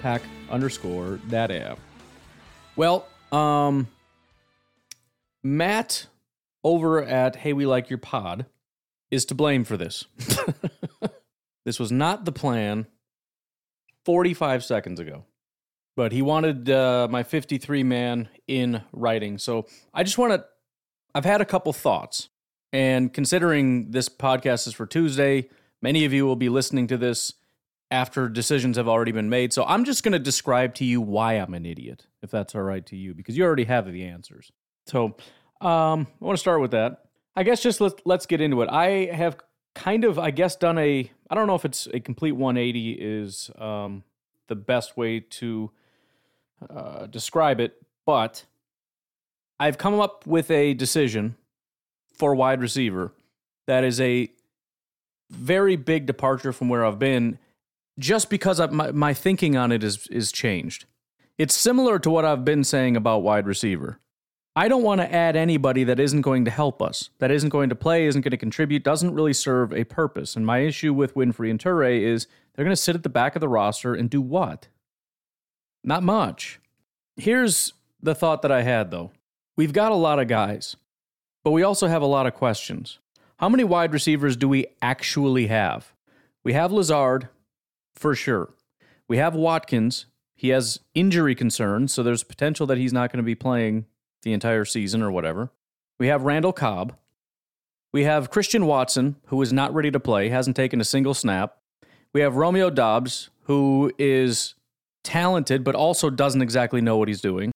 pack underscore that app. Well, um, Matt over at Hey We Like Your Pod is to blame for this. this was not the plan 45 seconds ago but he wanted uh, my 53 man in writing. So I just want to, I've had a couple thoughts. And considering this podcast is for Tuesday, many of you will be listening to this after decisions have already been made. So I'm just going to describe to you why I'm an idiot, if that's all right to you, because you already have the answers. So um, I want to start with that. I guess just let's, let's get into it. I have kind of, I guess, done a, I don't know if it's a complete 180 is um, the best way to uh, describe it, but I've come up with a decision for wide receiver that is a very big departure from where I've been just because my, my thinking on it is, is changed. It's similar to what I've been saying about wide receiver. I don't want to add anybody that isn't going to help us, that isn't going to play, isn't going to contribute, doesn't really serve a purpose. And my issue with Winfree and Toure is they're going to sit at the back of the roster and do what? Not much. Here's the thought that I had though. We've got a lot of guys, but we also have a lot of questions. How many wide receivers do we actually have? We have Lazard, for sure. We have Watkins. He has injury concerns, so there's potential that he's not going to be playing the entire season or whatever. We have Randall Cobb. We have Christian Watson, who is not ready to play, hasn't taken a single snap. We have Romeo Doubs, who is talented, but also doesn't exactly know what he's doing.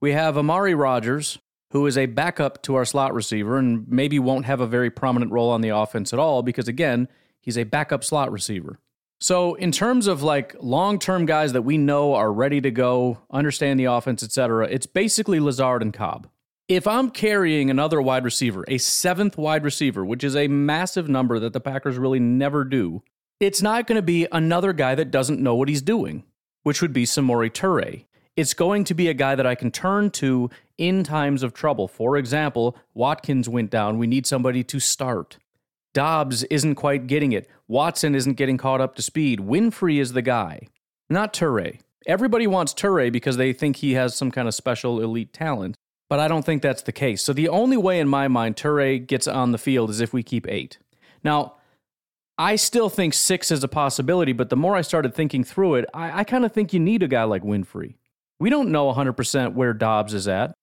We have Amari Rodgers, who is a backup to our slot receiver and maybe won't have a very prominent role on the offense at all because, again, he's a backup slot receiver. So, in terms of like long term guys that we know are ready to go, understand the offense, etc., it's basically Lazard and Cobb. If I'm carrying another wide receiver, a seventh wide receiver, which is a massive number that the Packers really never do, it's not going to be another guy that doesn't know what he's doing which would be Samori Toure. It's going to be a guy that I can turn to in times of trouble. For example, Watkins went down. We need somebody to start. Doubs isn't quite getting it. Watson isn't getting caught up to speed. Winfree is the guy, not Toure. Everybody wants Toure because they think he has some kind of special elite talent, but I don't think that's the case. So the only way in my mind Toure gets on the field is if we keep eight. Now, I still think six is a possibility, but the more I started thinking through it, I, I kind of think you need a guy like Winfree. We don't know 100% where Doubs is at.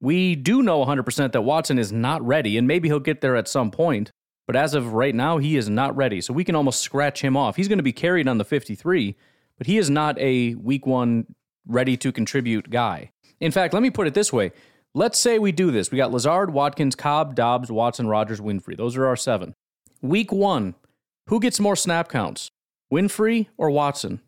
We do know 100% that Watson is not ready, and maybe he'll get there at some point. But as of right now, he is not ready. So we can almost scratch him off. He's going to be carried on the 53, but he is not a week one ready to contribute guy. In fact, let me put it this way. Let's say we do this. We got Lazard, Watkins, Cobb, Doubs, Watson, Rodgers, Winfree. Those are our seven. Week one, who gets more snap counts, Winfree or Watson?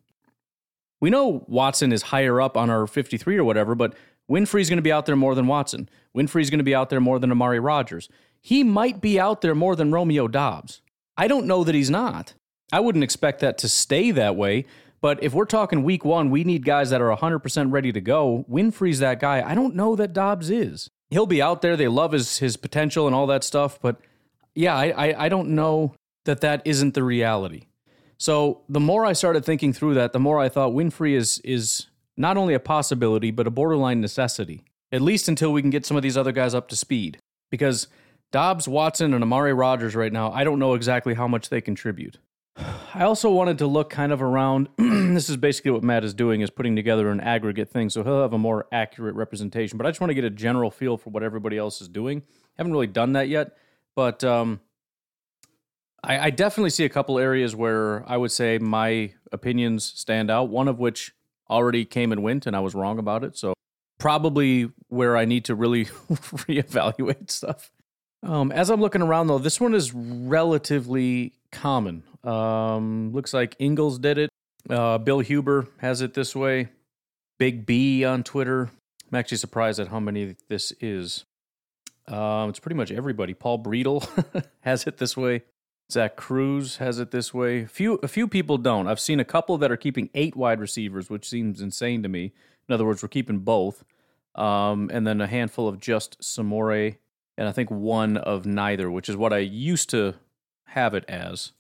We know Watson is higher up on our 53 or whatever, but Winfree's going to be out there more than Watson. Winfree's going to be out there more than Amari Rodgers. He might be out there more than Romeo Doubs. I don't know that he's not. I wouldn't expect that to stay that way. But if we're talking week one, we need guys that are 100% ready to go. Winfree's that guy. I don't know that Doubs is. He'll be out there. They love his, his potential and all that stuff. But yeah, I, I, I don't know that that isn't the reality. So the more I started thinking through that, the more I thought Winfree is is not only a possibility but a borderline necessity. At least until we can get some of these other guys up to speed. Because Doubs, Watson, and Amari Rodgers right now, I don't know exactly how much they contribute. I also wanted to look kind of around. this is basically what Matt is doing is putting together an aggregate thing, so he'll have a more accurate representation. But I just want to get a general feel for what everybody else is doing. Haven't really done that yet. But um, I, I definitely see a couple areas where I would say my opinions stand out. One of which already came and went, and I was wrong about it. So probably where I need to really reevaluate stuff. Um, as I'm looking around, though, this one is relatively common. Um, looks like Ingalls did it. Uh, Bill Huber has it this way. Big B on Twitter. I'm actually surprised at how many this is. Um, it's pretty much everybody. Paul Bretl has it this way. Zach Kruse has it this way. Few a few people don't. I've seen a couple that are keeping eight wide receivers, which seems insane to me. In other words, we're keeping both, um, and then a handful of just Samore, and I think one of neither, which is what I used to have it as.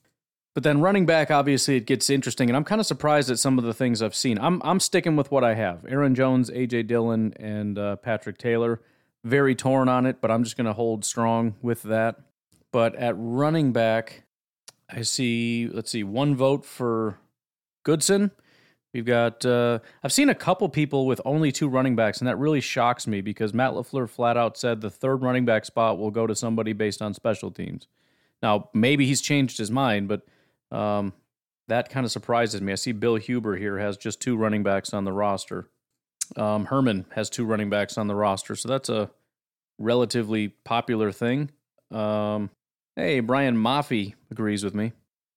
But then running back, obviously, it gets interesting, and I'm kind of surprised at some of the things I've seen. I'm I'm sticking with what I have: Aaron Jones, AJ Dillon, and uh, Patrick Taylor. Very torn on it, but I'm just going to hold strong with that. But at running back, I see, let's see, one vote for Goodson. We've got, uh, I've seen a couple people with only two running backs, and that really shocks me because Matt LaFleur flat out said the third running back spot will go to somebody based on special teams. Now, maybe he's changed his mind, but um, that kind of surprises me. I see Bill Huber here has just two running backs on the roster. Um, Herman has two running backs on the roster, so that's a relatively popular thing. Um, hey, Brian Maffey agrees with me.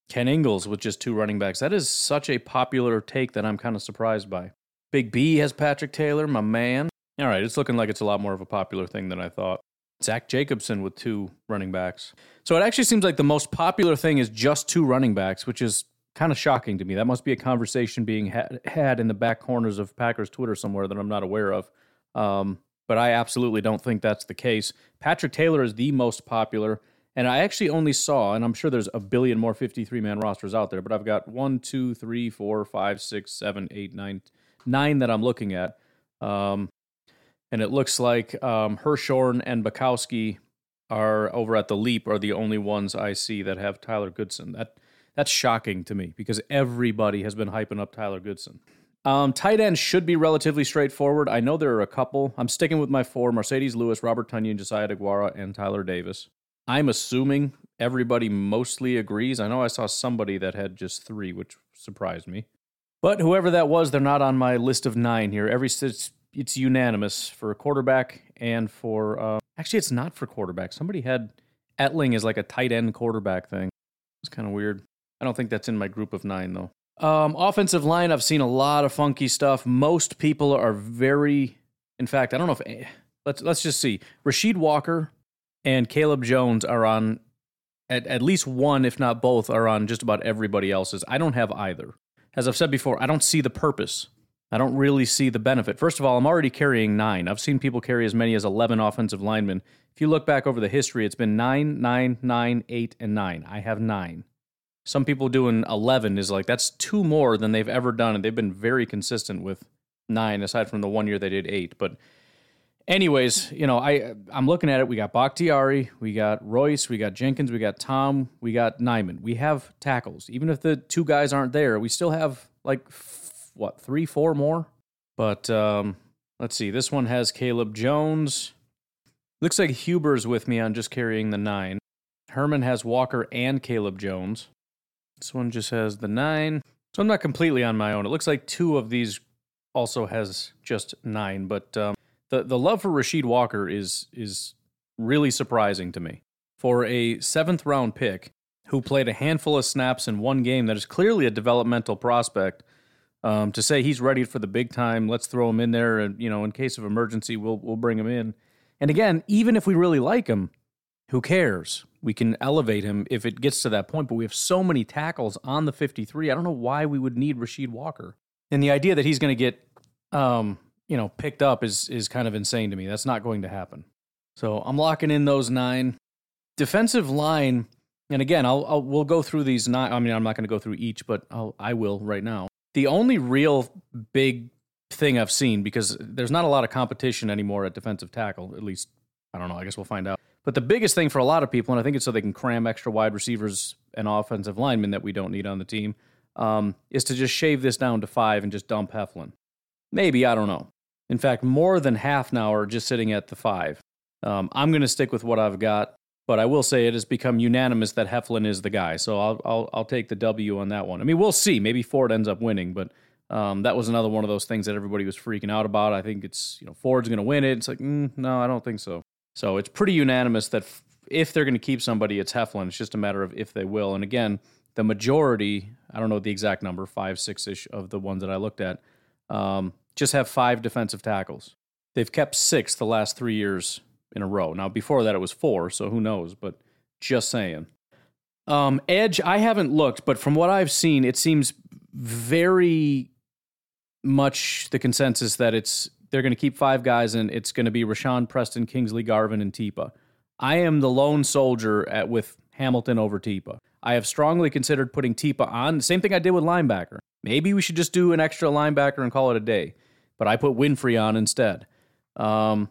Ken Ingalls with just two running backs. That is such a popular take that I'm kind of surprised by. Big B has Patrick Taylor, my man. All right, it's looking like it's a lot more of a popular thing than I thought. Zach Jacobson with two running backs. So it actually seems like the most popular thing is just two running backs, which is kind of shocking to me. That must be a conversation being had, had in the back corners of Packers Twitter somewhere that I'm not aware of. Um, but I absolutely don't think that's the case. Patrick Taylor is the most popular. And I actually only saw, and I'm sure there's a billion more 53 man rosters out there, but I've got one, two, three, four, five, six, seven, eight, nine, nine that I'm looking at. Um, and it looks like um, Hershorn and Bukowski are over at the Leap are the only ones I see that have Tyler Goodson. That that's shocking to me because everybody has been hyping up Tyler Goodson. Um, tight end should be relatively straightforward. I know there are a couple. I'm sticking with my four: Marcedes Lewis, Robert Tonyan, Josiah DeGuara, and Tyler Davis. I'm assuming everybody mostly agrees. I know I saw somebody that had just three, which surprised me. But whoever that was, they're not on my list of nine here. Every it's, it's unanimous for a quarterback and for uh, actually, it's not for quarterback. Somebody had Etling as like a tight end quarterback thing. It's kind of weird. I don't think that's in my group of nine though. Um, offensive line, I've seen a lot of funky stuff. Most people are very, in fact, I don't know if let's let's just see. Rasheed Walker and Caleb Jones are on at, at least one, if not both, are on just about everybody else's. I don't have either. As I've said before, I don't see the purpose. I don't really see the benefit. First of all, I'm already carrying nine. I've seen people carry as many as 11 offensive linemen. If you look back over the history, it's been nine, nine, nine, eight, and nine. I have nine. Some people doing 11 is like, that's two more than they've ever done. And they've been very consistent with nine, aside from the one year they did eight. But anyways, you know, I I'm looking at it. We got Bakhtiari, we got Royce, we got Jenkins, we got Tom, we got Nijman. We have tackles. Even if the two guys aren't there, we still have like f- what three, four more. But um, let's see. This one has Caleb Jones. Looks like Huber's with me on just carrying the nine. Herman has Walker and Caleb Jones. This one just has the nine. So I'm not completely on my own. It looks like two of these also has just nine, but um, the the love for Rasheed Walker is is really surprising to me. For a seventh round pick who played a handful of snaps in one game that is clearly a developmental prospect, um, to say he's ready for the big time, let's throw him in there, and you know, in case of emergency, we'll we'll bring him in. And again, even if we really like him, who cares? We can elevate him if it gets to that point. But we have so many tackles on the 53. I don't know why we would need Rasheed Walker. And the idea that he's going to get um, you know, picked up is is kind of insane to me. That's not going to happen. So I'm locking in those nine. Defensive line, and again, I'll, I'll we'll go through these nine. I mean, I'm not going to go through each, but I'll, I will right now. The only real big thing I've seen because there's not a lot of competition anymore at defensive tackle. At least I don't know. I guess we'll find out. But the biggest thing for a lot of people, and I think it's so they can cram extra wide receivers and offensive linemen that we don't need on the team, um, is to just shave this down to five and just dump Heflin. Maybe I don't know. In fact, more than half now are just sitting at the five. Um, I'm going to stick with what I've got, but I will say it has become unanimous that Heflin is the guy. So I'll, I'll, I'll take the W on that one. I mean, we'll see. Maybe Ford ends up winning, but um, that was another one of those things that everybody was freaking out about. I think it's you know Ford's going to win it. It's like mm, no, I don't think so. So it's pretty unanimous that if they're going to keep somebody, it's Heflin. It's just a matter of if they will. And again, the majority I don't know the exact number, five, six ish of the ones that I looked at, um, just have five defensive tackles. They've kept six the last three years in a row. Now, before that, it was four, so who knows? But just saying. Um, Edge, I haven't looked, but from what I've seen, it seems very much the consensus that it's they're going to keep five guys and it's going to be Rashan Preston, Kingsley Garvin, and Tipa. I am the lone soldier at with Hamilton over Tipa. I have strongly considered putting Tipa on. Same thing I did with linebacker. Maybe we should just do an extra linebacker and call it a day. But I put Winfree on instead. Um,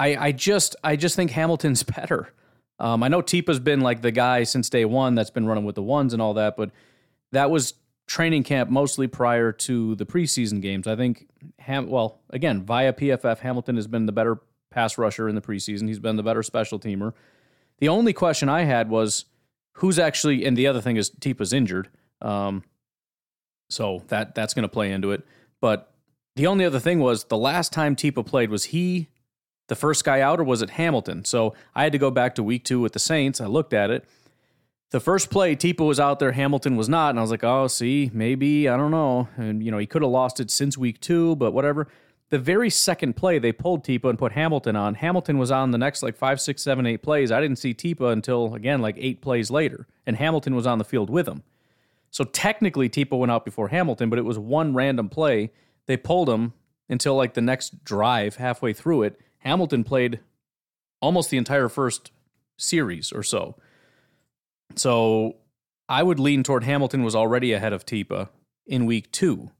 I I just I just think Hamilton's better. Um, I know Tipa's been like the guy since day one that's been running with the ones and all that, but that was training camp mostly prior to the preseason games. I think, Ham, well, again, via PFF, Hamilton has been the better pass rusher in the preseason. He's been the better special teamer. The only question I had was who's actually, and the other thing is Tipa's injured. Um, so that that's going to play into it. But the only other thing was the last time Tipa played, was he the first guy out or was it Hamilton? So I had to go back to week two with the Saints. I looked at it. The first play, Tipa was out there, Hamilton was not. And I was like, oh, see, maybe, I don't know. And, you know, he could have lost it since week two, but whatever. The very second play, they pulled Tipa and put Hamilton on. Hamilton was on the next like five, six, seven, eight plays. I didn't see Tipa until, again, like eight plays later. And Hamilton was on the field with him. So technically, Tipa went out before Hamilton, but it was one random play. They pulled him until like the next drive, halfway through it. Hamilton played almost the entire first series or so. So I would lean toward Hamilton was already ahead of Tipa in week two.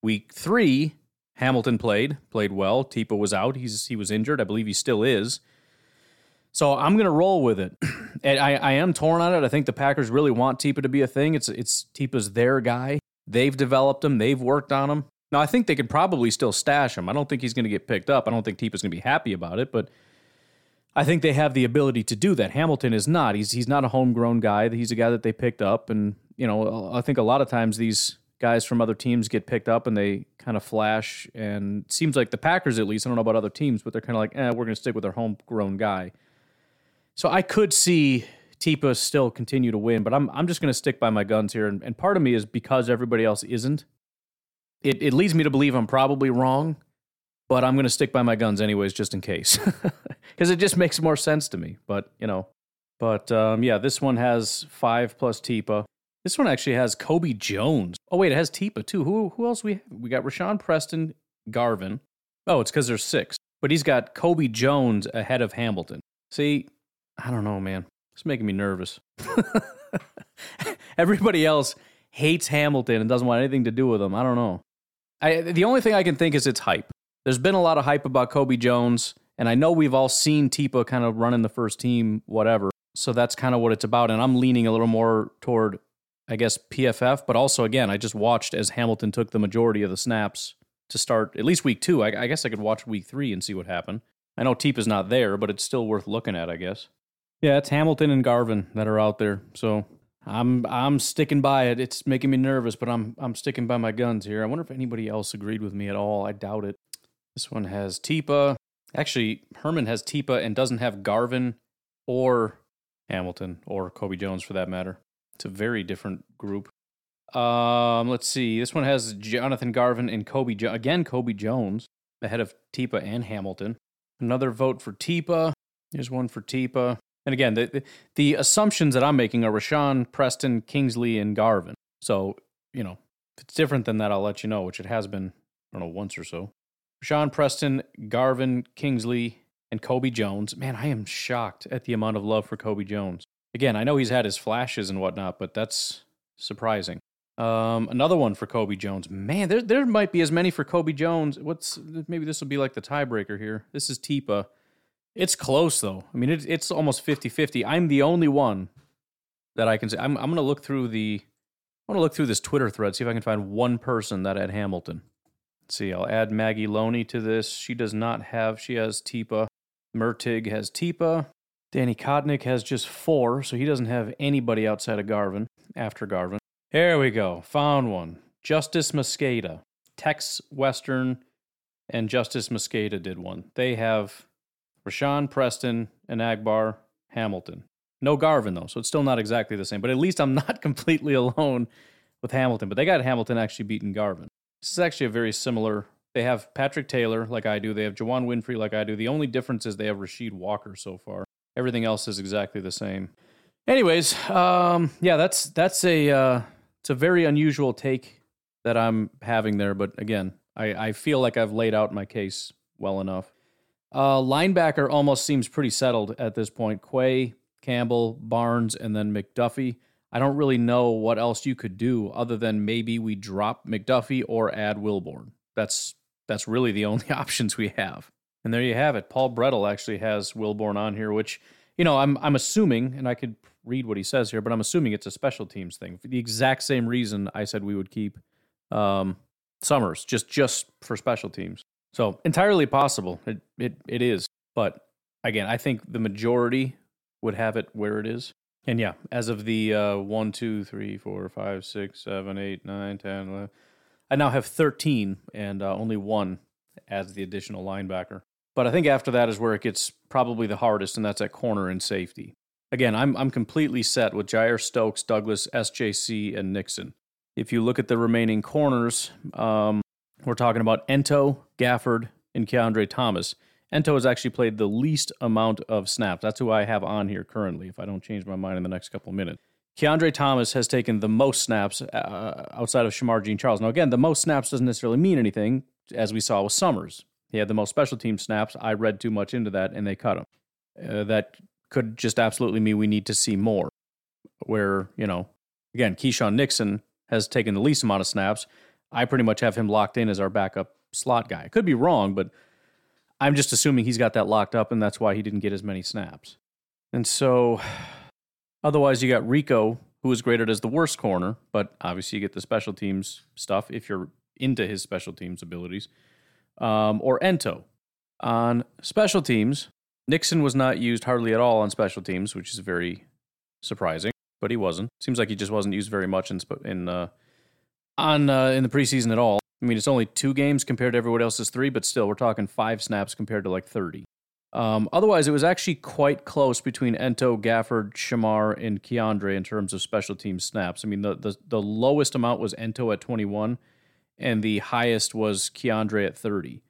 Week three, Hamilton played, played well. Tipa was out. He's he was injured. I believe he still is. So I'm gonna roll with it. I, I am torn on it. I think the Packers really want Tipa to be a thing. It's it's Tipa's their guy. They've developed him. They've worked on him. Now, I think they could probably still stash him. I don't think he's going to get picked up. I don't think Tipa's going to be happy about it, but I think they have the ability to do that. Hamilton is not. He's he's not a homegrown guy. He's a guy that they picked up, and you know, I think a lot of times these guys from other teams get picked up and they kind of flash. And seems like the Packers, at least, I don't know about other teams, but they're kind of like, eh, we're going to stick with our homegrown guy. So I could see Tipa still continue to win, but I'm I'm just going to stick by my guns here. And, and part of me is because everybody else isn't it, it leads me to believe I'm probably wrong, but I'm going to stick by my guns anyways, just in case, because it just makes more sense to me. But you know, but um, yeah, this one has five plus Tipa. This one actually has Kobe Jones. Oh wait, it has Tipa too. Who who else we have? we got? Rashan Preston, Garvin. Oh, it's because there's six, but he's got Kobe Jones ahead of Hamilton. See, I don't know, man. It's making me nervous. Everybody else hates Hamilton and doesn't want anything to do with him. I don't know. I, the only thing I can think is it's hype. There's been a lot of hype about Kobe Jones, and I know we've all seen Tipa kind of running the first team, whatever. So that's kind of what it's about. And I'm leaning a little more toward, I guess, PFF. But also, again, I just watched as Hamilton took the majority of the snaps to start at least week two. I, I guess I could watch week three and see what happened. I know Tipa's not there, but it's still worth looking at, I guess. Yeah, it's Hamilton and Garvin that are out there. So I'm I'm sticking by it. It's making me nervous, but I'm I'm sticking by my guns here. I wonder if anybody else agreed with me at all. I doubt it. This one has Tipa. Actually, Herman has Tipa and doesn't have Garvin or Hamilton or Kobe Jones for that matter. It's a very different group. Um, let's see. This one has Jonathan Garvin and Kobe jo- again. Kobe Jones ahead of Tipa and Hamilton. Another vote for Tipa. Here's one for Tipa. And again, the, the, the assumptions that I'm making are Rashan, Preston, Kingsley, and Garvin. So, you know, if it's different than that, I'll let you know, which it has been, I don't know, once or so. Rashan, Preston, Garvin, Kingsley, and Kobe Jones. Man, I am shocked at the amount of love for Kobe Jones. Again, I know he's had his flashes and whatnot, but that's surprising. Um, another one for Kobe Jones. Man, there there might be as many for Kobe Jones. What's maybe this will be like the tiebreaker here. This is Tipa. It's close though. I mean, it, it's almost 50-50. I'm the only one that I can say. I'm I'm gonna look through the. I want to look through this Twitter thread, see if I can find one person that had Hamilton. Let's see, I'll add Maggie Loney to this. She does not have. She has Tipa. Mertig has Tipa. Danny Kodnick has just four, so he doesn't have anybody outside of Garvin. After Garvin, there we go. Found one. Justis Mosqueda, Tex Western, and Justis Mosqueda did one. They have Rashan Preston and Agbar Hamilton. No Garvin though, so it's still not exactly the same. But at least I'm not completely alone with Hamilton. But they got Hamilton actually beating Garvin. This is actually a very similar. They have Patrick Taylor like I do. They have Juwann Winfree like I do. The only difference is they have Rasheed Walker so far. Everything else is exactly the same. Anyways, um, yeah, that's that's a uh, it's a very unusual take that I'm having there. But again, I, I feel like I've laid out my case well enough. Uh, linebacker almost seems pretty settled at this point. Quay, Campbell, Barnes, and then McDuffie. I don't really know what else you could do other than maybe we drop McDuffie or add Wilborn. That's that's really the only options we have. And there you have it. Paul Bretl actually has Wilborn on here, which you know I'm I'm assuming, and I could read what he says here, but I'm assuming it's a special teams thing for the exact same reason I said we would keep um, Summers just just for special teams. So entirely possible. It it it is, but again, I think the majority would have it where it is. And yeah, as of the uh, 1, 2, 3, 4, 5, 6, 7, 8, 9, 10, 11, I now have 13 and uh, only one as the additional linebacker. But I think after that is where it gets probably the hardest, and that's at corner and safety. Again, I'm, I'm completely set with Jair Stokes, Douglas, SJC, and Nixon. If you look at the remaining corners, um, we're talking about Ento, Gafford, and Kiondre Thomas. Ento has actually played the least amount of snaps. That's who I have on here currently, if I don't change my mind in the next couple of minutes. Kiondre Thomas has taken the most snaps uh, outside of Shemar Jean Charles. Now, again, the most snaps doesn't necessarily mean anything, as we saw with Summers. He had the most special team snaps. I read too much into that, and they cut him. Uh, that could just absolutely mean we need to see more. Where, you know, again, Keisean Nixon has taken the least amount of snaps. I pretty much have him locked in as our backup slot guy. I could be wrong, but I'm just assuming he's got that locked up, and that's why he didn't get as many snaps. And so, otherwise, you got Rico, who was graded as the worst corner, but obviously you get the special teams stuff if you're into his special teams abilities, um, or Ento. On special teams, Nixon was not used hardly at all on special teams, which is very surprising, but he wasn't. Seems like he just wasn't used very much in in uh, on uh, in the preseason at all. I mean, it's only two games compared to everyone else's three, but still, we're talking five snaps compared to like 30. Um, otherwise, it was actually quite close between Ento, Gafford, Shemar, and Kiondre in terms of special team snaps. I mean, the, the, the lowest amount was Ento at 21, and the highest was Kiondre at 30.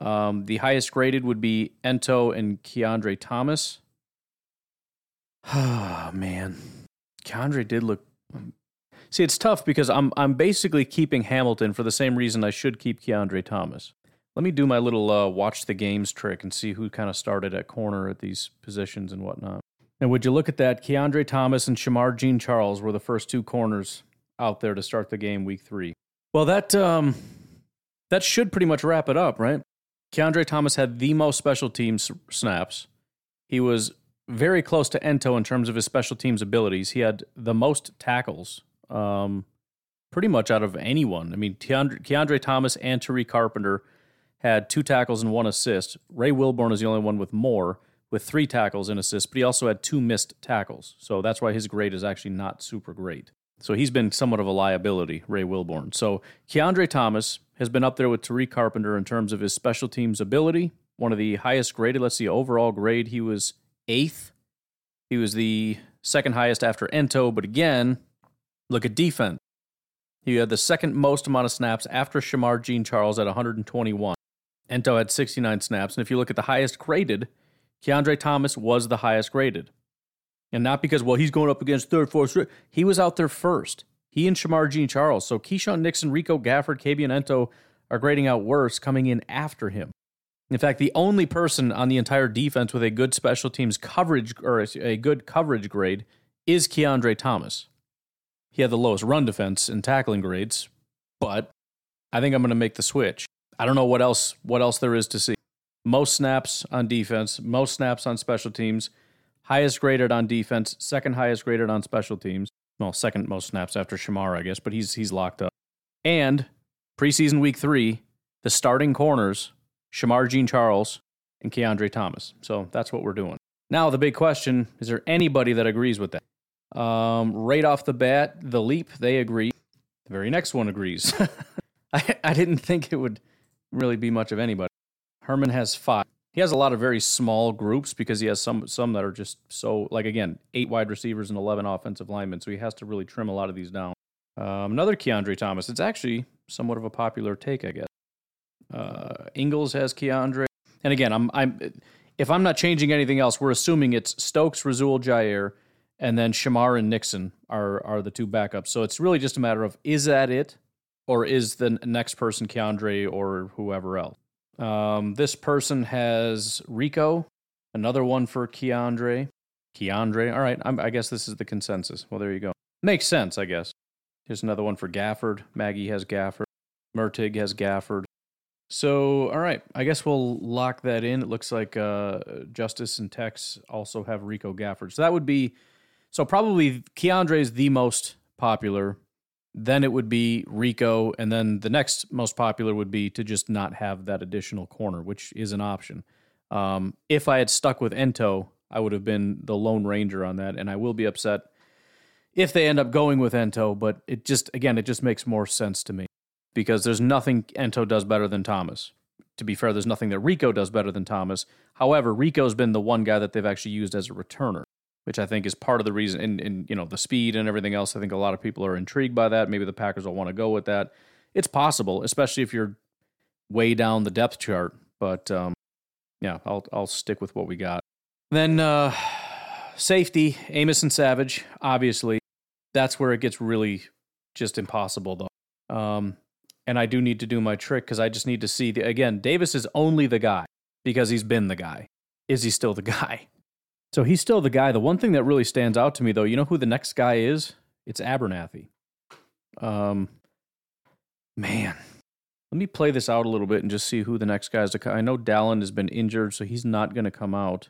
Um, the highest graded would be Ento and Kiondre Thomas. Oh, man. Kiondre did look See, it's tough because I'm I'm basically keeping Hamilton for the same reason I should keep Kiondre Thomas. Let me do my little uh, watch the games trick and see who kind of started at corner at these positions and whatnot. And would you look at that? Kiondre Thomas and Shemar Jean Charles were the first two corners out there to start the game week three. Well, that um, that should pretty much wrap it up, right? Kiondre Thomas had the most special teams snaps. He was very close to Ento in terms of his special teams abilities. He had the most tackles um, pretty much out of anyone. I mean, Keandre, Kiondre Thomas and Tariq Carpenter had two tackles and one assist. Ray Wilborn is the only one with more, with three tackles and assists, but he also had two missed tackles. So that's why his grade is actually not super great. So he's been somewhat of a liability, Ray Wilborn. So Kiondre Thomas has been up there with Tariq Carpenter in terms of his special teams ability, one of the highest graded. Let's see, overall grade, he was eighth. He was the second highest after Ento, but again, Look at defense. He had the second most amount of snaps after Shemar Jean Charles at 121. Ento had 69 snaps. And if you look at the highest graded, Kiondre Thomas was the highest graded. And not because, well, he's going up against third, fourth, he was out there first. He and Shemar Jean Charles. So Keisean Nixon, Rico Gafford, and Ento are grading out worse coming in after him. In fact, the only person on the entire defense with a good special teams coverage or a good coverage grade is Kiondre Thomas. He had the lowest run defense and tackling grades, but I think I'm going to make the switch. I don't know what else what else there is to see. Most snaps on defense, most snaps on special teams, highest graded on defense, second highest graded on special teams. Well, second most snaps after Shemar, I guess, but he's he's locked up. And preseason week three, the starting corners, Shemar Jean Charles and Kiondre Thomas. So that's what we're doing. Now the big question, is there anybody that agrees with that? Um, right off the bat, the leap, they agree. The very next one agrees. I, I didn't think it would really be much of anybody. Herman has five. he has a lot of very small groups because he has some some that are just so like again eight wide receivers and eleven offensive linemen, so he has to really trim a lot of these down. Um, another Kiondre Thomas. It's actually somewhat of a popular take, I guess. Uh, Ingalls has Kiondre, and again, I'm I'm if I'm not changing anything else, we're assuming it's Stokes, Rasul, Jaire, and then Shemar and Nixon are are the two backups. So it's really just a matter of is that it, or is the next person Kiondre or whoever else. Um, this person has Rico, another one for Kiondre. Kiondre. All right, I'm, I guess this is the consensus. Well, there you go. Makes sense, I guess. Here's another one for Gafford. Maggie has Gafford. Mertig has Gafford. So, all right, I guess we'll lock that in. It looks like uh, Justis and Tex also have Rico Gafford. So that would be, so probably Kiondre is the most popular then it would be Rico, and then the next most popular would be to just not have that additional corner, which is an option. Um, if I had stuck with Ento, I would have been the Lone Ranger on that, and I will be upset if they end up going with Ento. But it just, again, it just makes more sense to me because there's nothing Ento does better than Thomas. To be fair, there's nothing that Rico does better than Thomas. However, Rico's been the one guy that they've actually used as a returner which I think is part of the reason. And, and you know the speed and everything else. I think a lot of people are intrigued by that. Maybe the Packers will want to go with that. It's possible, especially if you're way down the depth chart. But um, yeah, I'll I'll stick with what we got. Then uh, safety, Amos and Savage. Obviously, that's where it gets really just impossible, though. Um, and I do need to do my trick because I just need to see the, again. Davis is only the guy because he's been the guy. Is he still the guy? So he's still the guy. The one thing that really stands out to me, though, you know who the next guy is? It's Abernathy. Um, man, let me play this out a little bit and just see who the next guy is. I know Dallin has been injured, so he's not going to come out.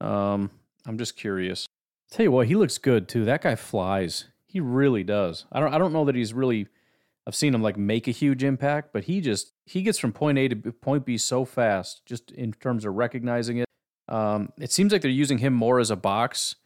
Um, I'm just curious. Tell you what, he looks good too. That guy flies. He really does. I don't. I don't know that he's really. I've seen him like make a huge impact, but he just he gets from point A to point B so fast, just in terms of recognizing it um, it seems like they're using him more as a box,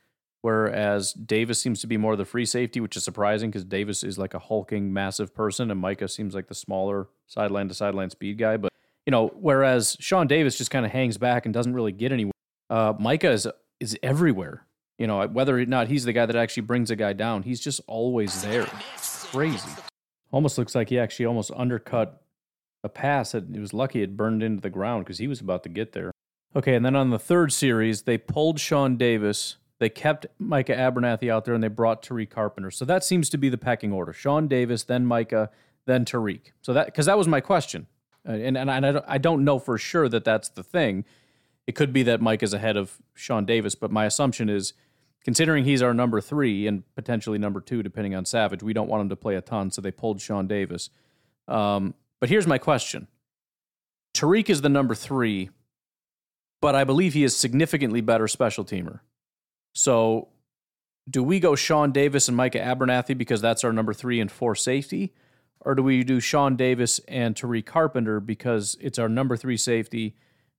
whereas Davis seems to be more the free safety, which is surprising because Davis is like a hulking, massive person, and Micah seems like the smaller sideline to sideline speed guy. But you know, whereas Sean Davis just kind of hangs back and doesn't really get anywhere. Uh, Micah is is everywhere. You know, whether or not he's the guy that actually brings a guy down, he's just always there. Crazy. Almost looks like he actually almost undercut a pass that he was lucky it burned into the ground because he was about to get there. Okay, and then on the third series, they pulled Sean Davis. They kept Micah Abernathy out there, and they brought Tariq Carpenter. So that seems to be the pecking order: Sean Davis, then Micah, then Tariq. So that because that was my question, uh, and and I don't, I don't know for sure that that's the thing. It could be that Mike is ahead of Sean Davis, but my assumption is, considering he's our number three and potentially number two, depending on Savage, we don't want him to play a ton, so they pulled Sean Davis. Um, but here's my question: Tariq is the number three but I believe he is significantly better special teamer. So, do we go Sean Davis and Micah Abernathy because that's our number three and four safety? Or do we do Sean Davis and Tariq Carpenter because it's our number three safety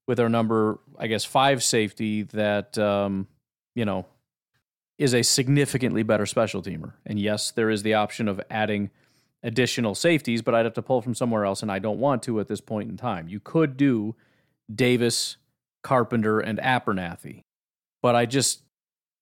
with our number, I guess, five safety that, um, you know, is a significantly better special teamer? And yes, there is the option of adding additional safeties, but I'd have to pull from somewhere else, and I don't want to at this point in time. You could do Davis Carpenter, and Abernathy. But I just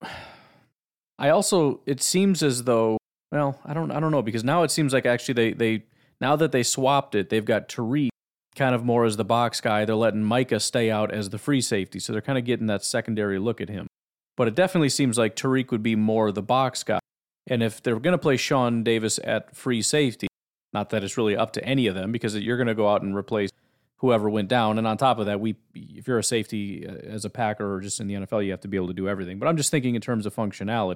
I also it seems as though well, I don't I don't know because now it seems like actually they they now that they swapped it, they've got Tariq kind of more as the box guy. They're letting Micah stay out as the free safety. So they're kind of getting that secondary look at him. But it definitely seems like Tariq would be more the box guy. And if they're going to play Sean Davis at free safety, not that it's really up to any of them because you're going to go out and replace whoever went down. And on top of that, we if you're a safety uh, as a Packer or just in the NFL, you have to be able to do everything. But I'm just thinking in terms of functionality.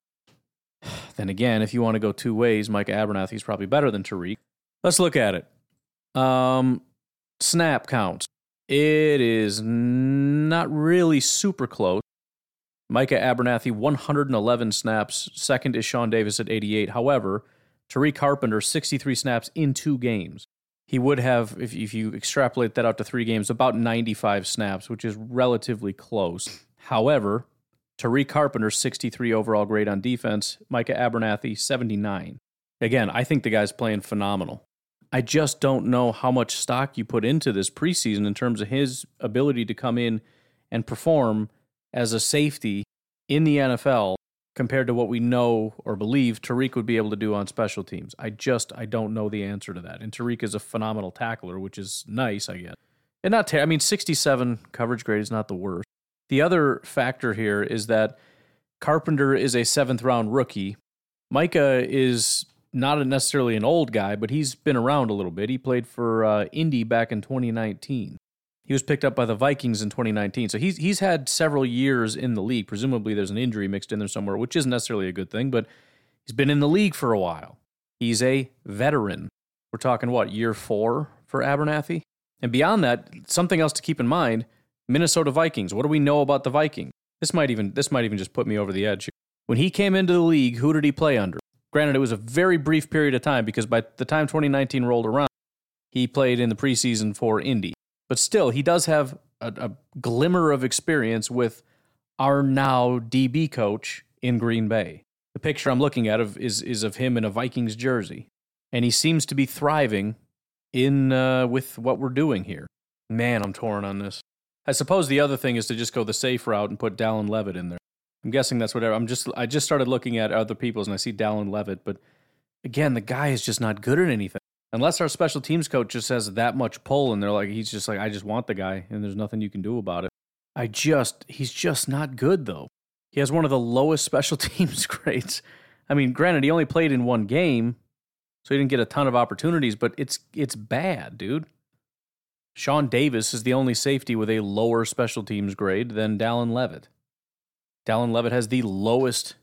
Then again, if you want to go two ways, Micah Abernathy is probably better than Tariq. Let's look at it. Um, snap count. It is not really super close. Micah Abernathy, 111 snaps. Second is Sean Davis at 88. However, Tariq Carpenter, 63 snaps in two games he would have, if, if you extrapolate that out to three games, about 95 snaps, which is relatively close. However, Tariq Carpenter, 63 overall grade on defense. Micah Abernathy, 79. Again, I think the guy's playing phenomenal. I just don't know how much stock you put into this preseason in terms of his ability to come in and perform as a safety in the NFL compared to what we know or believe Tariq would be able to do on special teams. I just I don't know the answer to that. And Tariq is a phenomenal tackler, which is nice, I guess. And not ter- I mean 67 coverage grade is not the worst. The other factor here is that Carpenter is a 7th round rookie. Micah is not necessarily an old guy, but he's been around a little bit. He played for uh, Indy back in 2019. He was picked up by the Vikings in 2019. So he's he's had several years in the league. Presumably there's an injury mixed in there somewhere, which isn't necessarily a good thing, but he's been in the league for a while. He's a veteran. We're talking what, year 4 for Abernathy? And beyond that, something else to keep in mind, Minnesota Vikings. What do we know about the Vikings? This might even this might even just put me over the edge. When he came into the league, who did he play under? Granted, it was a very brief period of time because by the time 2019 rolled around, he played in the preseason for Indy. But still, he does have a, a glimmer of experience with our now DB coach in Green Bay. The picture I'm looking at of is is of him in a Vikings jersey, and he seems to be thriving in uh, with what we're doing here. Man, I'm torn on this. I suppose the other thing is to just go the safe route and put Dallin Leavitt in there. I'm guessing that's whatever. I'm just I just started looking at other people's and I see Dallin Leavitt, but again, the guy is just not good at anything unless our special teams coach just has that much pull and they're like he's just like I just want the guy and there's nothing you can do about it. I just he's just not good though. He has one of the lowest special teams grades. I mean, granted he only played in one game, so he didn't get a ton of opportunities, but it's it's bad, dude. Sean Davis is the only safety with a lower special teams grade than Dallin Leavitt. Dallin Leavitt has the lowest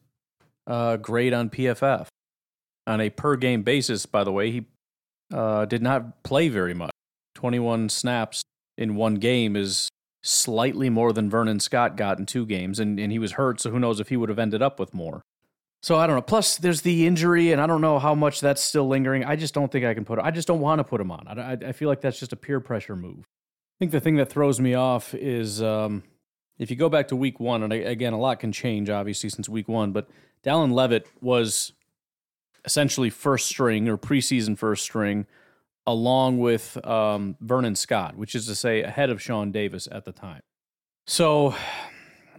uh, grade on PFF. On a per game basis, by the way, he uh, did not play very much. 21 snaps in one game is slightly more than Vernon Scott got in two games, and, and he was hurt, so who knows if he would have ended up with more. So I don't know. Plus, there's the injury, and I don't know how much that's still lingering. I just don't think I can put. I just don't want to put him on. I, I feel like that's just a peer pressure move. I think the thing that throws me off is um, if you go back to week one, and again, a lot can change obviously since week one, but Dallin Leavitt was essentially first string or preseason first string, along with um, Vernon Scott, which is to say ahead of Sean Davis at the time. So,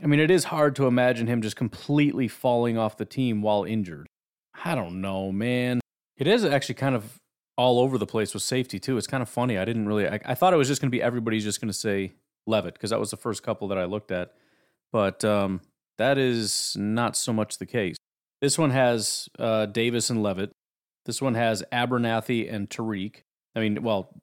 I mean, it is hard to imagine him just completely falling off the team while injured. I don't know, man. It is actually kind of all over the place with safety too. It's kind of funny. I didn't really. I, I thought it was just going to be everybody's just going to say Leavitt because that was the first couple that I looked at, but um, that is not so much the case. This one has uh, Davis and Leavitt. This one has Abernathy and Tariq. I mean, well,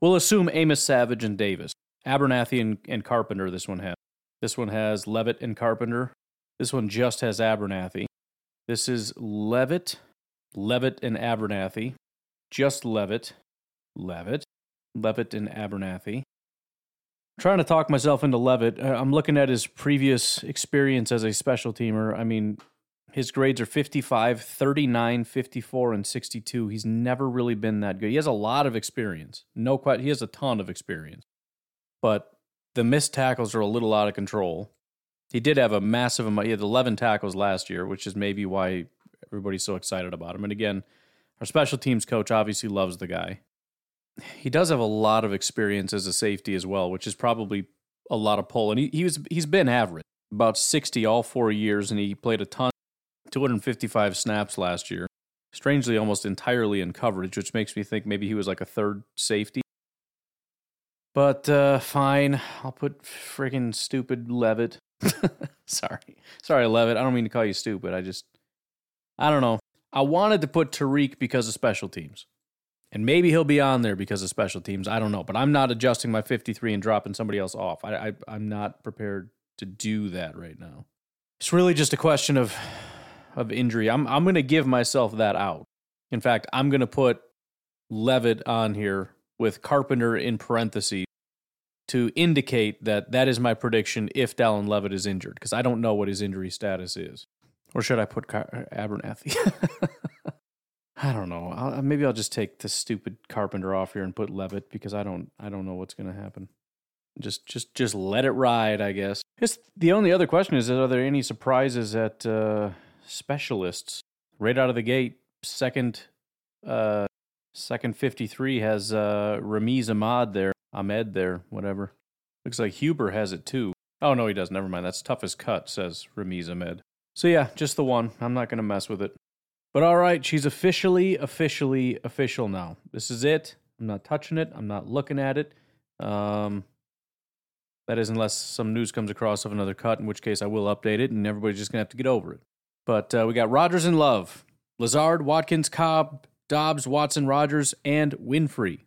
we'll assume Amos Savage and Davis. Abernathy and, and Carpenter, this one has. This one has Leavitt and Carpenter. This one just has Abernathy. This is Leavitt, Leavitt and Abernathy. Just Leavitt, Leavitt, Leavitt and Abernathy. Trying to talk myself into Leavitt. Uh, I'm looking at his previous experience as a special teamer. I mean, his grades are 55, 39, 54, and 62. He's never really been that good. He has a lot of experience. No quite he has a ton of experience. But the missed tackles are a little out of control. He did have a massive amount. He had 11 tackles last year, which is maybe why everybody's so excited about him. And again, our special teams coach obviously loves the guy. He does have a lot of experience as a safety as well, which is probably a lot of pull. And he, he was he's been average, about 60 all four years, and he played a ton 255 snaps last year. Strangely, almost entirely in coverage, which makes me think maybe he was like a third safety. But uh, fine, I'll put friggin' stupid Leavitt. Sorry. Sorry, Leavitt. I don't mean to call you stupid. I just, I don't know. I wanted to put Tariq because of special teams. And maybe he'll be on there because of special teams. I don't know. But I'm not adjusting my 53 and dropping somebody else off. I, I, I'm not prepared to do that right now. It's really just a question of of injury. I'm I'm going to give myself that out. In fact, I'm going to put Leavitt on here with Carpenter in parentheses to indicate that that is my prediction if Dallin Leavitt is injured because I don't know what his injury status is. Or should I put Car- Abernathy? I don't know. I'll, maybe I'll just take the stupid Carpenter off here and put Leavitt because I don't I don't know what's going to happen. Just just just let it ride, I guess. Just the only other question is: Are there any surprises at uh, specialists right out of the gate. Second, uh, second 53 has uh, Ramiz Ahmad there, Ahmed there, whatever. Looks like Huber has it too. Oh no, he does. Never mind. That's toughest cut, says Ramiz Ahmed. So yeah, just the one. I'm not gonna mess with it. But all right, she's officially, officially, official now. This is it. I'm not touching it. I'm not looking at it. Um, that is, unless some news comes across of another cut, in which case I will update it, and everybody's just gonna have to get over it. But uh, we got Rodgers in love, Lazard, Watkins, Cobb, Doubs, Watson, Rodgers, and Winfree.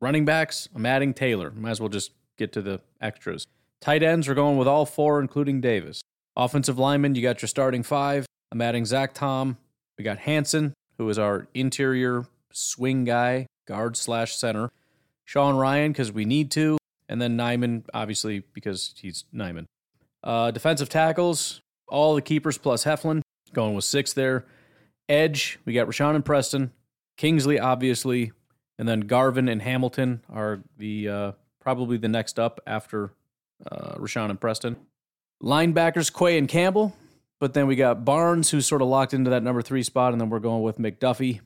Running backs, I'm adding Taylor. Might as well just get to the extras. Tight ends, we're going with all four, including Davis. Offensive linemen, you got your starting five. I'm adding Zach Tom. We got Hanson, who is our interior swing guy, guard slash center. Sean Rhyan, because we need to. And then Nijman, obviously, because he's Nijman. Uh, defensive tackles, all the keepers plus Heflin, going with six there. Edge, we got Rashan and Preston. Kingsley, obviously. And then Garvin and Hamilton are the uh, probably the next up after uh, Rashan and Preston. Linebackers, Quay and Campbell. But then we got Barnes, who's sort of locked into that number three spot. And then we're going with McDuffie.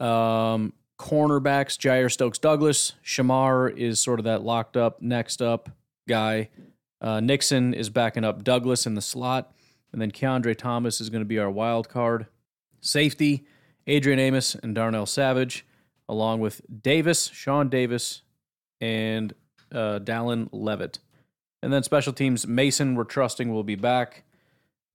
Um, cornerbacks, Jaire Stokes Douglas. Shemar is sort of that locked up, next up guy. Uh, Nixon is backing up Douglas in the slot. And then Kiondre Thomas is going to be our wild card. Safety, Adrian Amos and Darnell Savage, along with Davis, Sean Davis, and uh, Dallin Leavitt. And then special teams, Mason, we're trusting will be back,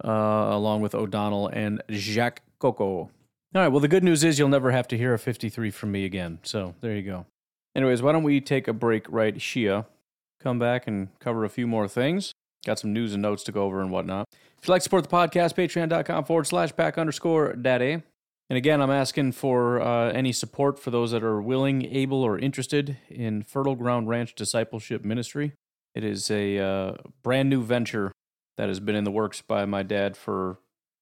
uh, along with O'Donnell and Jack Coco. All right, well, the good news is you'll never have to hear a 53 from me again. So there you go. Anyways, why don't we take a break right Shia, come back and cover a few more things. Got some news and notes to go over and whatnot. If you'd like to support the podcast, patreon.com forward slash pack underscore daddy. And again, I'm asking for uh, any support for those that are willing, able, or interested in Fertile Ground Ranch Discipleship Ministry. It is a uh, brand new venture that has been in the works by my dad for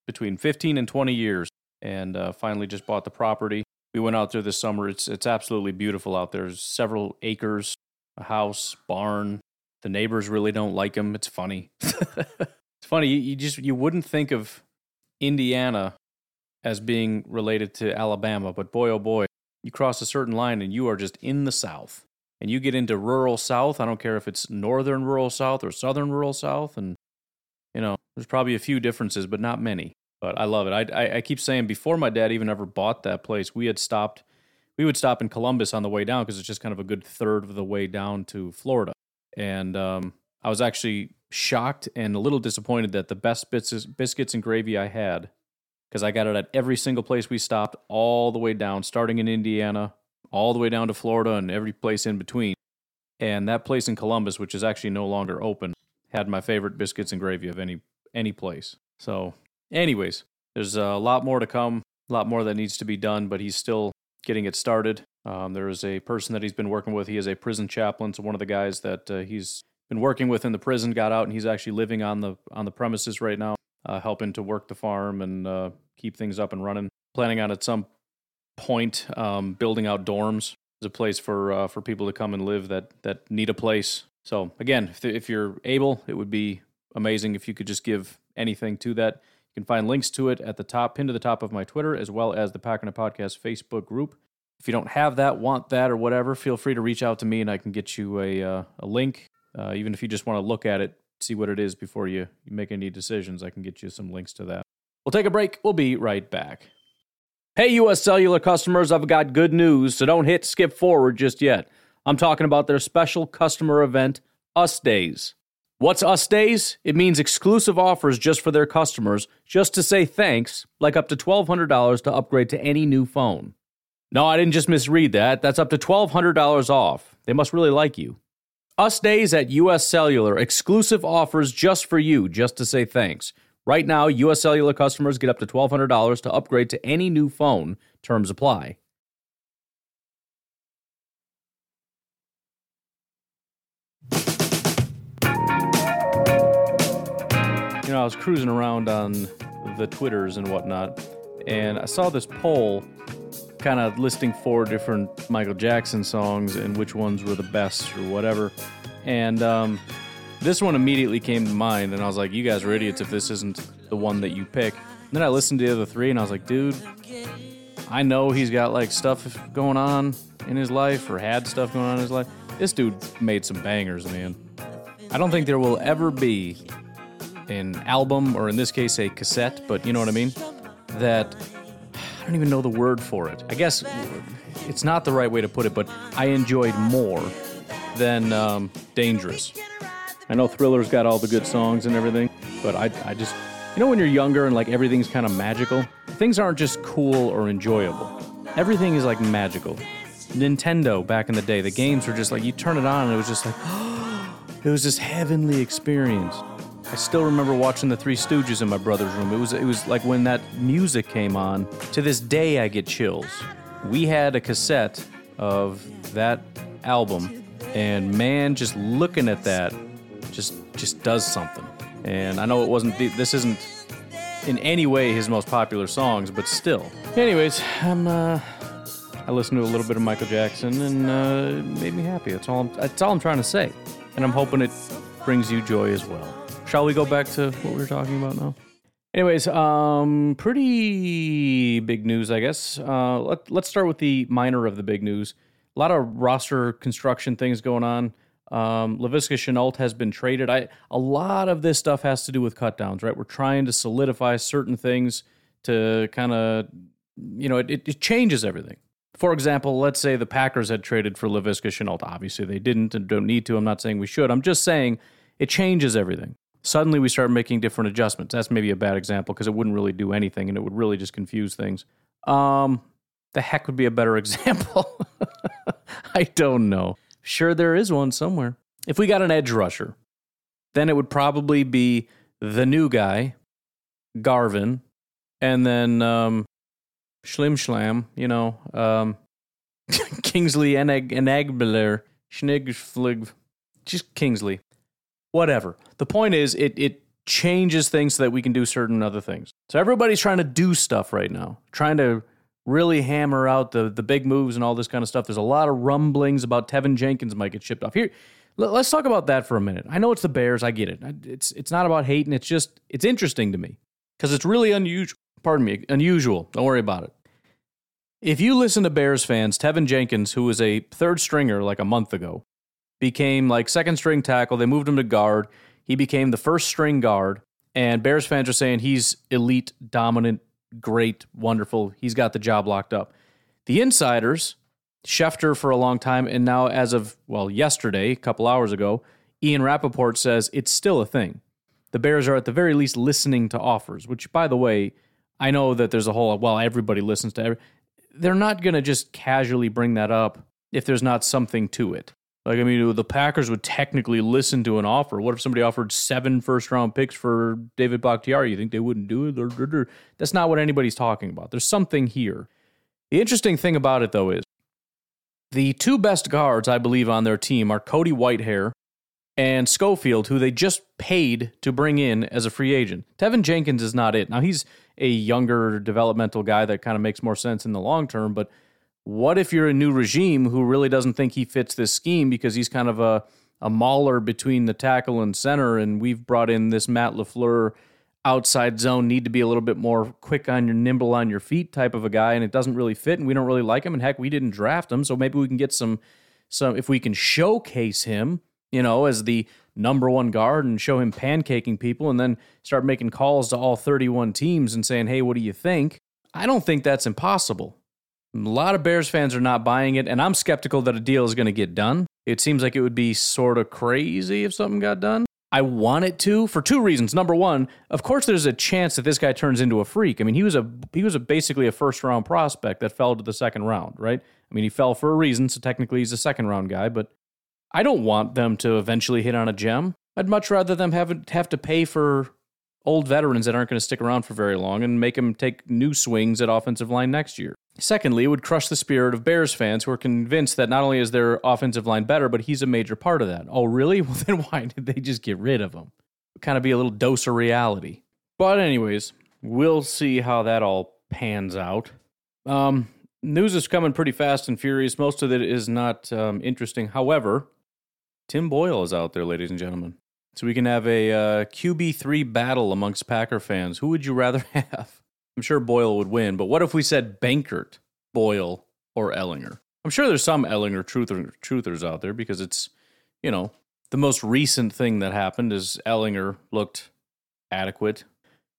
between 15 and 20 years, and uh, finally just bought the property. We went out there this summer. It's it's absolutely beautiful out there. There's several acres, a house, barn. The neighbors really don't like him. It's funny. it's funny. You, you just you wouldn't think of Indiana as being related to Alabama, but boy oh boy, you cross a certain line and you are just in the South and you get into rural South, I don't care if it's northern rural South or southern rural South, and you know, there's probably a few differences, but not many. But I love it. I, I, I keep saying before my dad even ever bought that place, we had stopped. We would stop in Columbus on the way down because it's just kind of a good third of the way down to Florida. And um, I was actually shocked and a little disappointed that the best bits, biscuits and gravy I had, because I got it at every single place we stopped, all the way down, starting in Indiana, all the way down to Florida and every place in between. And that place in Columbus, which is actually no longer open, had my favorite biscuits and gravy of any any place. So, anyways, there's a lot more to come, a lot more that needs to be done, but he's still getting it started. Um, there is a person that he's been working with. He is a prison chaplain, so one of the guys that uh, he's been working with in the prison got out, and he's actually living on the on the premises right now, uh, helping to work the farm and uh, keep things up and running. Planning on at some point um, building out dorms as a place for uh, for people to come and live that that need a place. So again, if, if you're able, it would be amazing if you could just give anything to that. You can find links to it at the top, pinned to the top of my Twitter, as well as the Packernet Podcast Facebook group. If you don't have that, want that, or whatever, feel free to reach out to me and I can get you a, uh, a link. Uh, even if you just want to look at it, see what it is before you, you make any decisions, I can get you some links to that. We'll take a break. We'll be right back. Hey, US Cellular customers, I've got good news, so don't hit skip forward just yet. I'm talking about their special customer event, Us Days. What's Us Days? It means exclusive offers just for their customers, just to say thanks, like up to $1,200 to upgrade to any new phone. No, I didn't just misread that. That's up to $1,200 off. They must really like you. Us Days at US Cellular, exclusive offers just for you, just to say thanks. Right now, US Cellular customers get up to $1,200 to upgrade to any new phone. Terms apply. You know, I was cruising around on the Twitters and whatnot, and I saw this poll kind of listing four different Michael Jackson songs and which ones were the best or whatever. And um, this one immediately came to mind, and I was like, you guys are idiots if this isn't the one that you pick. And then I listened to the other three, and I was like, dude, I know he's got like stuff going on in his life or had stuff going on in his life. This dude made some bangers, man. I don't think there will ever be an album, or in this case, a cassette, but you know what I mean? That don't even know the word for it. I guess it's not the right way to put it, but I enjoyed more than um, Dangerous. I know Thriller's got all the good songs and everything, but I, I just, you know, when you're younger and like everything's kind of magical, things aren't just cool or enjoyable. Everything is like magical. Nintendo back in the day, the games were just like you turn it on and it was just like, it was this heavenly experience. I still remember watching the Three Stooges in my brother's room. It was it was like when that music came on. To this day, I get chills. We had a cassette of that album, and man, just looking at that, just just does something. And I know it wasn't this isn't in any way his most popular songs, but still. Anyways, I'm uh, I listened to a little bit of Michael Jackson and uh, it made me happy. That's all. I'm, that's all I'm trying to say, and I'm hoping it brings you joy as well. Shall we go back to what we were talking about now? Anyways, um, pretty big news, I guess. Uh, let, let's start with the minor of the big news. A lot of roster construction things going on. Um, Laviska Shenault has been traded. I a lot of this stuff has to do with cutdowns, right? We're trying to solidify certain things to kind of, you know, it, it changes everything. For example, let's say the Packers had traded for Laviska Shenault. Obviously, they didn't and don't need to. I'm not saying we should. I'm just saying it changes everything suddenly we start making different adjustments. That's maybe a bad example because it wouldn't really do anything and it would really just confuse things. Um, the heck would be a better example? I don't know. Sure, there is one somewhere. If we got an edge rusher, then it would probably be the new guy, Garvin, and then um, Schlim Schlam, you know, um, Kingsley Enagbler, Schnig just Kingsley whatever. The point is, it it changes things so that we can do certain other things. So everybody's trying to do stuff right now, trying to really hammer out the the big moves and all this kind of stuff. There's a lot of rumblings about Teven Jenkins might get shipped off. Here, let's talk about that for a minute. I know it's the Bears, I get it. It's it's not about hating. It's just it's interesting to me because it's really unusual. Pardon me, unusual. Don't worry about it. If you listen to Bears fans, Teven Jenkins, who was a third stringer like a month ago, became like second string tackle. They moved him to guard. He became the first string guard. And Bears fans are saying he's elite, dominant, great, wonderful. He's got the job locked up. The insiders, Schefter for a long time, and now as of, well, yesterday, a couple hours ago, Ian Rapoport says it's still a thing. The Bears are at the very least listening to offers, which, by the way, I know that there's a whole, well, everybody listens to every. They're not going to just casually bring that up if there's not something to it. Like, I mean, the Packers would technically listen to an offer. What if somebody offered seven first round picks for David Bakhtiari? You think they wouldn't do it? That's not what anybody's talking about. There's something here. The interesting thing about it, though, is the two best guards, I believe, on their team are Cody Whitehair and Schofield, who they just paid to bring in as a free agent. Teven Jenkins is not it. Now, he's a younger developmental guy that kind of makes more sense in the long term, but what if you're a new regime who really doesn't think he fits this scheme because he's kind of a, a mauler between the tackle and center, and we've brought in this Matt LaFleur outside zone, need to be a little bit more quick on your nimble on your feet type of a guy, and it doesn't really fit, and we don't really like him. And heck, we didn't draft him, so maybe we can get some some if we can showcase him, you know, as the number one guard and show him pancaking people and then start making calls to all 31 teams and saying, hey, what do you think? I don't think that's impossible. A lot of Bears fans are not buying it, and I'm skeptical that a deal is going to get done. It seems like it would be sort of crazy if something got done. I want it to for two reasons. Number one, of course, there's a chance that this guy turns into a freak. I mean, he was a he was a basically a first round prospect that fell to the second round, right? I mean, he fell for a reason, so technically he's a second round guy. But I don't want them to eventually hit on a gem. I'd much rather them have have to pay for old veterans that aren't going to stick around for very long and make them take new swings at offensive line next year. Secondly, it would crush the spirit of Bears fans who are convinced that not only is their offensive line better, but he's a major part of that. Oh, really? Well, then why did they just get rid of him? Kind of be a little dose of reality. But, anyways, we'll see how that all pans out. Um, news is coming pretty fast and furious. Most of it is not um, interesting. However, Tim Boyle is out there, ladies and gentlemen. So we can have a uh, QB3 battle amongst Packer fans. Who would you rather have? I'm sure Boyle would win, but what if we said Benkert, Boyle, or Ellinger? I'm sure there's some Ellinger truther, truthers out there because it's, you know, the most recent thing that happened is Ellinger looked adequate.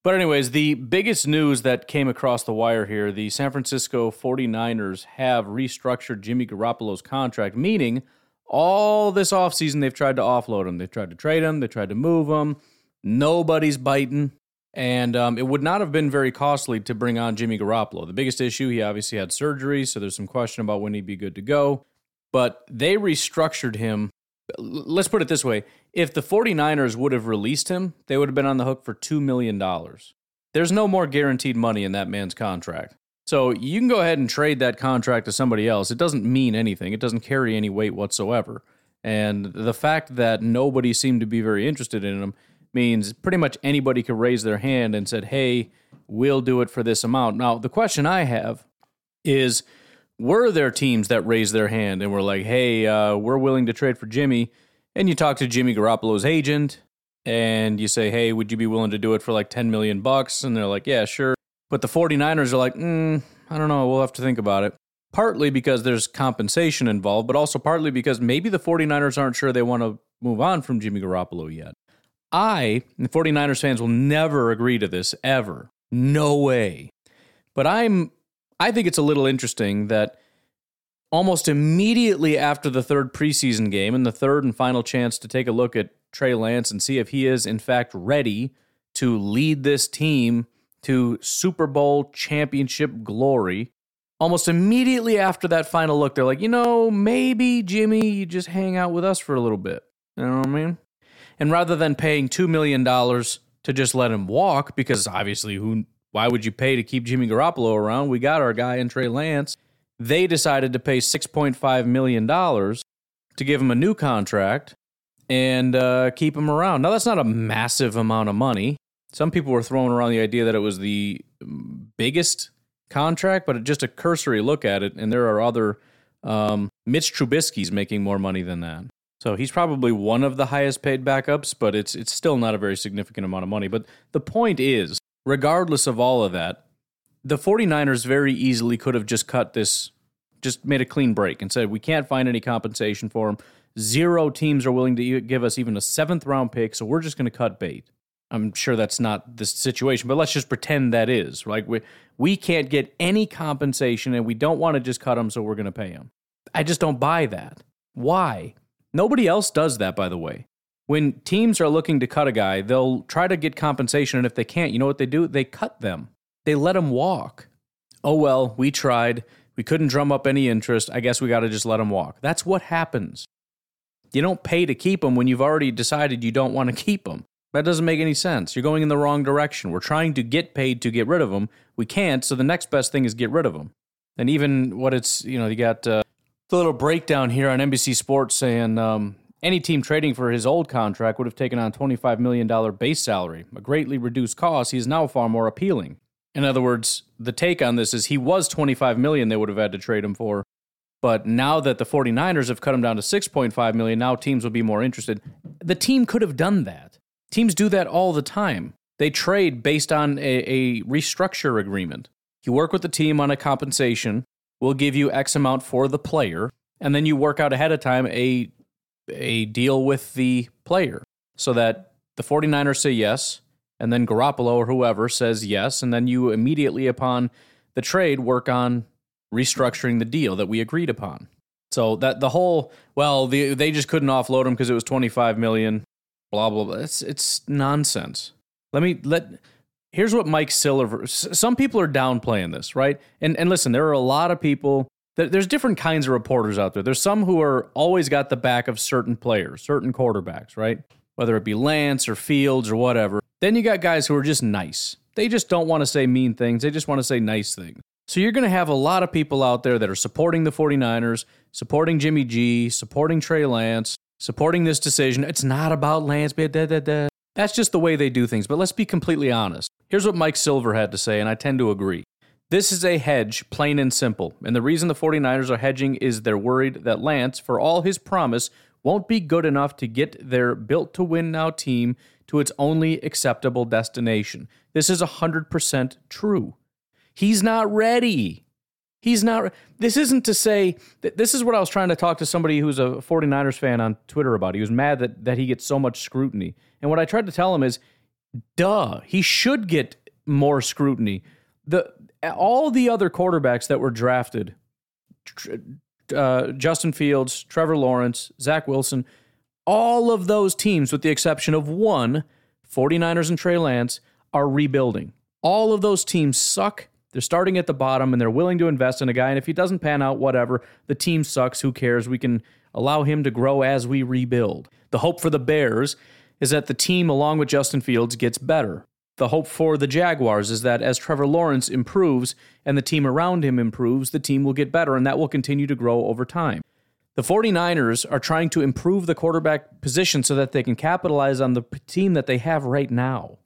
But, anyways, the biggest news that came across the wire here the San Francisco 49ers have restructured Jimmy Garoppolo's contract, meaning all this offseason they've tried to offload him. They've tried to trade him, they tried to move him. Nobody's biting. And um, it would not have been very costly to bring on Jimmy Garoppolo. The biggest issue, he obviously had surgery, so there's some question about when he'd be good to go. But they restructured him. Let's put it this way if the 49ers would have released him, they would have been on the hook for $2 million. There's no more guaranteed money in that man's contract. So you can go ahead and trade that contract to somebody else. It doesn't mean anything, it doesn't carry any weight whatsoever. And the fact that nobody seemed to be very interested in him means pretty much anybody could raise their hand and said, "Hey, we'll do it for this amount." Now, the question I have is were there teams that raised their hand and were like, "Hey, uh, we're willing to trade for Jimmy?" And you talk to Jimmy Garoppolo's agent and you say, "Hey, would you be willing to do it for like 10 million bucks?" And they're like, "Yeah, sure." But the 49ers are like, mm, "I don't know, we'll have to think about it." Partly because there's compensation involved, but also partly because maybe the 49ers aren't sure they want to move on from Jimmy Garoppolo yet. I, the 49ers fans will never agree to this ever. No way. But I'm I think it's a little interesting that almost immediately after the third preseason game and the third and final chance to take a look at Trey Lance and see if he is in fact ready to lead this team to Super Bowl championship glory. Almost immediately after that final look, they're like, you know, maybe Jimmy, you just hang out with us for a little bit. You know what I mean? And rather than paying $2 million to just let him walk, because obviously, who, why would you pay to keep Jimmy Garoppolo around? We got our guy in Trey Lance. They decided to pay $6.5 million to give him a new contract and uh, keep him around. Now, that's not a massive amount of money. Some people were throwing around the idea that it was the biggest contract, but just a cursory look at it, and there are other. Um, Mitch Trubisky's making more money than that. So he's probably one of the highest paid backups, but it's it's still not a very significant amount of money. But the point is, regardless of all of that, the 49ers very easily could have just cut this just made a clean break and said we can't find any compensation for him. Zero teams are willing to give us even a seventh round pick, so we're just going to cut bait. I'm sure that's not the situation, but let's just pretend that is. Like we we can't get any compensation and we don't want to just cut him, so we're going to pay him. I just don't buy that. Why? Nobody else does that, by the way. When teams are looking to cut a guy, they'll try to get compensation, and if they can't, you know what they do? They cut them. They let them walk. Oh, well, we tried. We couldn't drum up any interest. I guess we got to just let them walk. That's what happens. You don't pay to keep them when you've already decided you don't want to keep them. That doesn't make any sense. You're going in the wrong direction. We're trying to get paid to get rid of them. We can't, so the next best thing is get rid of them. And even what it's, you know, you got uh, the little breakdown here on NBC Sports saying um, any team trading for his old contract would have taken on $25 million base salary, a greatly reduced cost. He is now far more appealing. In other words, the take on this is he was 25 million they would have had to trade him for. But now that the 49ers have cut him down to 6.5 million, now teams will be more interested. The team could have done that. Teams do that all the time. They trade based on a, a restructure agreement. You work with the team on a compensation, we'll give you X amount for the player, and then you work out ahead of time a a deal with the player so that the 49ers say yes, and then Garoppolo or whoever says yes, and then you immediately upon the trade work on restructuring the deal that we agreed upon. So that the whole well, the, they just couldn't offload him because it was 25 million, blah blah blah. It's it's nonsense. Let me let here's what Mike Silver. Some people are downplaying this, right? And and listen, there are a lot of people. There's different kinds of reporters out there. There's some who are always got the back of certain players, certain quarterbacks, right? Whether it be Lance or Fields or whatever. Then you got guys who are just nice. They just don't want to say mean things. They just want to say nice things. So you're going to have a lot of people out there that are supporting the 49ers, supporting Jimmy G, supporting Trey Lance, supporting this decision. It's not about Lance. Da, da, da. That's just the way they do things. But let's be completely honest. Here's what Mike Silver had to say, and I tend to agree. This is a hedge, plain and simple. And the reason the 49ers are hedging is they're worried that Lance, for all his promise, won't be good enough to get their built to win now team to its only acceptable destination. This is 100% true. He's not ready. He's not. This isn't to say that this is what I was trying to talk to somebody who's a 49ers fan on Twitter about. He was mad that, that he gets so much scrutiny. And what I tried to tell him is, duh, he should get more scrutiny. The all the other quarterbacks that were drafted, uh, Justin Fields, Trevor Lawrence, Zach Wilson, all of those teams, with the exception of one, 49ers and Trey Lance, are rebuilding. All of those teams suck they're starting at the bottom and they're willing to invest in a guy. And if he doesn't pan out, whatever, the team sucks. Who cares? We can allow him to grow as we rebuild. The hope for the Bears is that the team, along with Justin Fields, gets better. The hope for the Jaguars is that as Trevor Lawrence improves and the team around him improves, the team will get better and that will continue to grow over time. The 49ers are trying to improve the quarterback position so that they can capitalize on the team that they have right now